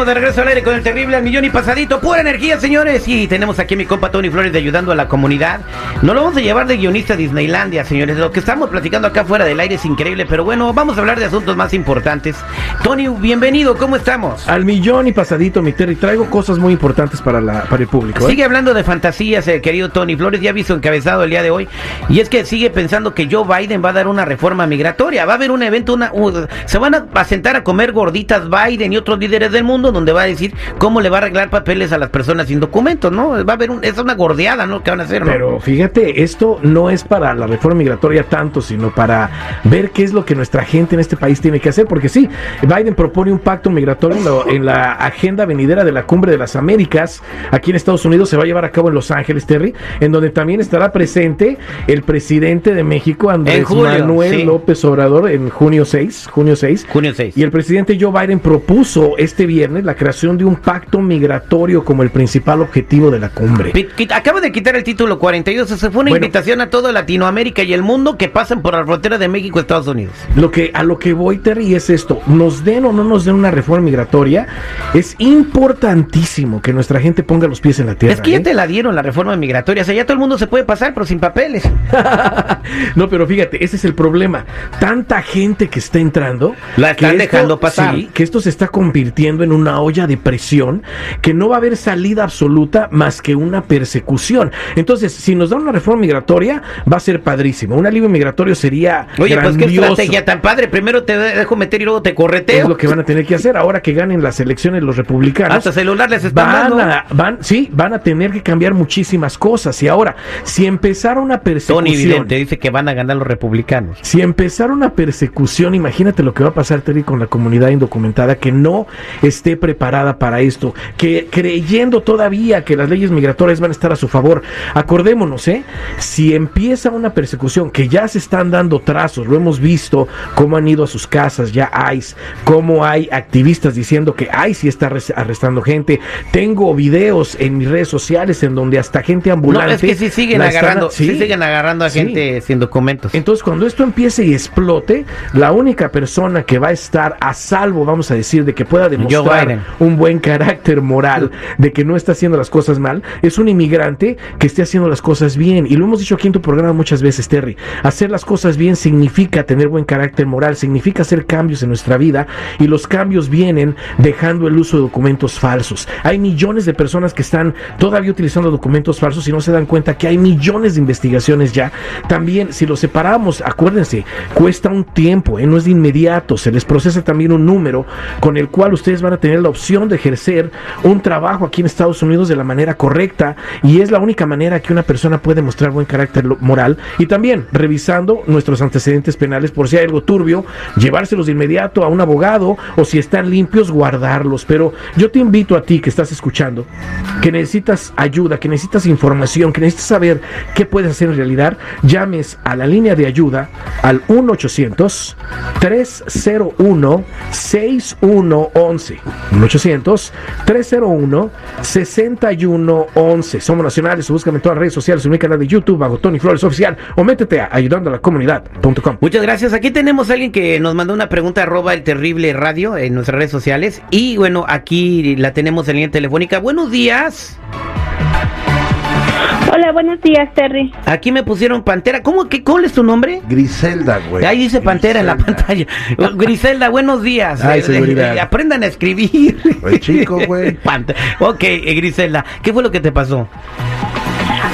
Estamos de regreso al aire con el terrible al millón y pasadito. Pura energía, señores. Y tenemos aquí a mi compa Tony Flores de ayudando a la comunidad. No lo vamos a llevar de guionista a Disneylandia, señores. Lo que estamos platicando acá fuera del aire es increíble. Pero bueno, vamos a hablar de asuntos más importantes. Tony, bienvenido. ¿Cómo estamos? Al millón y pasadito, mi Terry. Traigo cosas muy importantes para, la, para el público. ¿eh? Sigue hablando de fantasías, eh, querido Tony Flores. Ya visto encabezado el día de hoy. Y es que sigue pensando que Joe Biden va a dar una reforma migratoria. Va a haber un evento, una, se van a sentar a comer gorditas Biden y otros líderes del mundo donde va a decir cómo le va a arreglar papeles a las personas sin documentos, ¿no? Va a haber un, es una gordeada, ¿no? Que van a hacer, ¿no? Pero fíjate, esto no es para la reforma migratoria tanto, sino para ver qué es lo que nuestra gente en este país tiene que hacer, porque sí, Biden propone un pacto migratorio en, la agenda venidera de la Cumbre de las Américas, aquí en Estados Unidos se va a llevar a cabo en Los Ángeles, Terry, en donde también estará presente el presidente de México, Andrés Manuel López Obrador, en junio 6, junio 6. Junio 6. Y el presidente Joe Biden propuso este viernes la creación de un pacto migratorio como el principal objetivo de la cumbre. Acaba de quitar el título 42, se fue una invitación a toda Latinoamérica y el mundo que pasen por la frontera de México y Estados Unidos. Lo que a lo que voy Terry es esto, nos den o no nos den una reforma migratoria, es importantísimo que nuestra gente ponga los pies en la tierra. Es que ya ¿eh? te la dieron la reforma migratoria, o sea, ya todo el mundo se puede pasar pero sin papeles. no, pero fíjate, ese es el problema. Tanta gente que está entrando, la están dejando pasar. Sí, que esto se está convirtiendo en una olla de presión que no va a haber salida absoluta más que una persecución. Entonces, si nos dan una reforma migratoria, va a ser padrísimo. Un alivio migratorio sería Oye, pues qué estrategia tan padre. Primero te dejo meter y luego te correteo. Es lo que van a tener que hacer ahora que ganen las elecciones los republicanos. Hasta celular les están van A, van, sí, van a tener que cambiar muchísimas cosas. Y ahora, si empezara una persecución... Tony Vidente dice que van a ganar los republicanos. Si empezara una persecución, imagínate lo que va a pasar, Terry, con la comunidad indocumentada que no esté preparada para esto, que creyendo todavía que las leyes migratorias van a estar a su favor. Acordémonos, ¿eh? Si empieza una persecución, que ya se están dando trazos, lo hemos visto, cómo han ido a sus casas, ya hay, cómo hay activistas diciendo que hay sí está arrestando gente. Tengo videos en mis redes sociales en donde hasta gente ambulante. No, es que sí siguen agarrando, sí, siguen agarrando a gente sin documentos. Entonces, cuando esto empiece y explote, la única persona que va a estar a salvo, vamos a decir, de que pueda demostrar un buen carácter moral, de que no está haciendo las cosas mal, es un inmigrante que esté haciendo las cosas bien. Y lo hemos dicho aquí en tu programa muchas veces, Terry. Hacer las cosas bien significa tener buen carácter moral, significa hacer cambios en nuestra vida y los cambios vienen dejando el uso de documentos falsos. Hay millones de personas que están todavía utilizando documentos falsos y no se dan cuenta que hay millones de investigaciones ya. También, si los separamos, acuérdense, cuesta un tiempo, ¿eh? no es de inmediato, se les procesa también un número con el cual ustedes van a tener la opción de ejercer un trabajo aquí en Estados Unidos de la manera correcta y es la única manera que una persona puede mostrar buen carácter moral y también revisando nuestros antecedentes penales por si hay algo turbio, llevárselos de inmediato a un abogado o si están limpios, guardarlos. Pero yo te invito a ti que estás escuchando, que necesitas ayuda, que necesitas información, que necesitas saber qué puedes hacer en realidad, llames a la línea de ayuda al 1-800 301 6111 1-800 301 6111 Somos nacionales, búscame en todas las redes sociales, en mi canal de YouTube, bajo Tony Flores Oficial, o métete a ayudando a la comunidad.com. Muchas gracias. Aquí tenemos a alguien que nos mandó una pregunta, arroba el terrible radio en nuestras redes sociales. Y bueno, aquí la tenemos en línea telefónica. Buenos días. Hola, buenos días, Terry. Aquí me pusieron Pantera. ¿Cómo que cuál es tu nombre? Griselda, güey. Ahí dice Pantera en la pantalla. Griselda, buenos días. Ay, seguridad. aprendan a escribir. El chico, güey. ok, eh, Griselda, ¿qué fue lo que te pasó?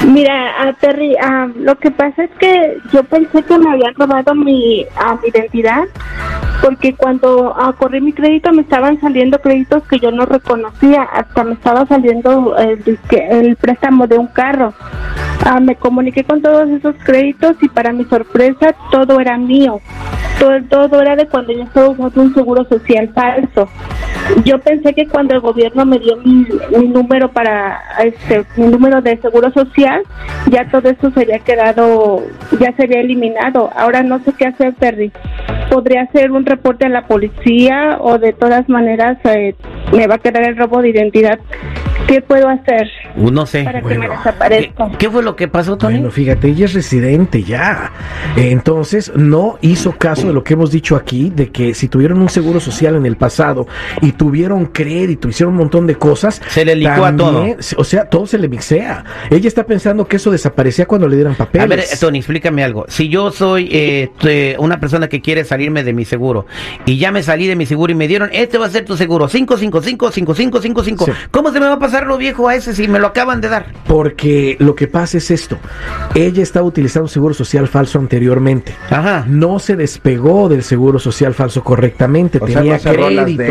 Mira, Terry, lo que pasa es que yo pensé que me habían robado mi, mi identidad porque cuando corrí mi crédito me estaban saliendo créditos que yo no reconocía, hasta me estaba saliendo el, préstamo de un carro. Ah, me comuniqué con todos esos créditos y para mi sorpresa todo era mío. Todo, todo era de cuando yo estaba usando un seguro social falso. Yo pensé que cuando el gobierno me dio mi, número para este mi número de seguro social, ya todo eso se había quedado, ya se había eliminado. Ahora no sé qué hacer, Perry. Podría hacer un reporte a la policía o de todas maneras eh, me va a quedar el robo de identidad. ¿Qué puedo hacer? Uh, no sé. Para que me desaparezca. ¿Qué, fue lo que pasó, Tony? Bueno, fíjate, ella es residente ya. Entonces, no hizo caso de lo que hemos dicho aquí, de que si tuvieron un seguro social en el pasado y tuvieron crédito, hicieron un montón de cosas. Se le licúa todo. O sea, todo se le mixea. Ella está pensando que eso desaparecía cuando le dieran papeles. A ver, Tony, explícame algo. Si yo soy eh, una persona que quiere salirme de mi seguro y ya me salí de mi seguro y me dieron, este va a ser tu seguro, 555, 5555. Sí. ¿Cómo se me va a pasar lo viejo a ese si me lo acaban de dar? Porque lo que pasa es esto. Ella estaba utilizando un seguro social falso anteriormente. Ajá. No se despegó del seguro social falso correctamente. Tenía crédito.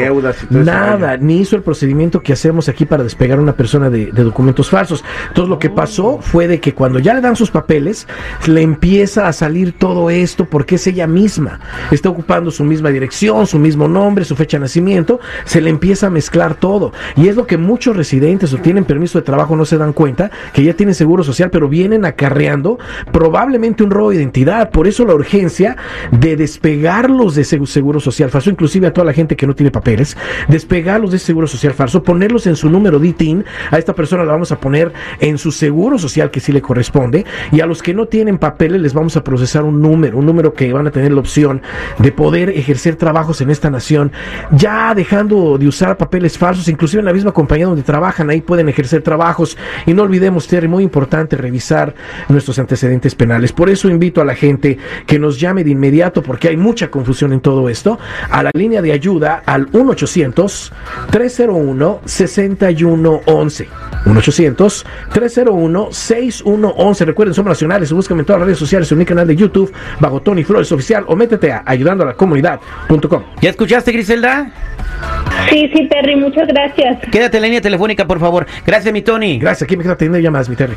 nada, ni hizo el procedimiento que hacemos aquí para despegar a una persona de, documentos falsos. Entonces lo que pasó fue de que cuando ya le dan sus papeles, le empieza a salir todo esto porque es ella misma. Está ocupando su misma dirección, su mismo nombre, su fecha de nacimiento, se le empieza a mezclar todo. Y es lo que muchos residentes o tienen permiso de trabajo no se dan cuenta, que ya tienen seguro social, pero vienen acarreando probablemente un robo de identidad. Por eso la urgencia de despegarlos de ese seguro social falso, inclusive a toda la gente que no tiene papeles, despegarlos de ese seguro social falso, ponerlos en su número DITIN, a esta persona la vamos a poner en su seguro social que sí le corresponde, y a los que no tienen papeles les vamos a procesar un número, un número que van a tener la opción de poder ejercer trabajos en esta nación, ya dejando de usar papeles falsos, inclusive en la misma compañía donde trabajan, ahí pueden ejercer trabajos, y no olvidemos, Terry, muy importante revisar nuestros antecedentes penales. Por eso invito a la gente que nos llame de inmediato, porque hay mucha confusión en todo esto, a la línea de ayuda al 1 800 301 6111 1-800-301-6111. Recuerden, somos nacionales. Búscame en todas las redes sociales, en mi canal de YouTube, bajo Tony Flores Oficial, o métete a ayudando a la comunidad.com. ¿Ya escuchaste, Griselda? Sí, sí, Terry, muchas gracias. Quédate en la línea telefónica, por favor. Gracias, mi Tony. Gracias, aquí me queda teniendo llamadas, mi Terry.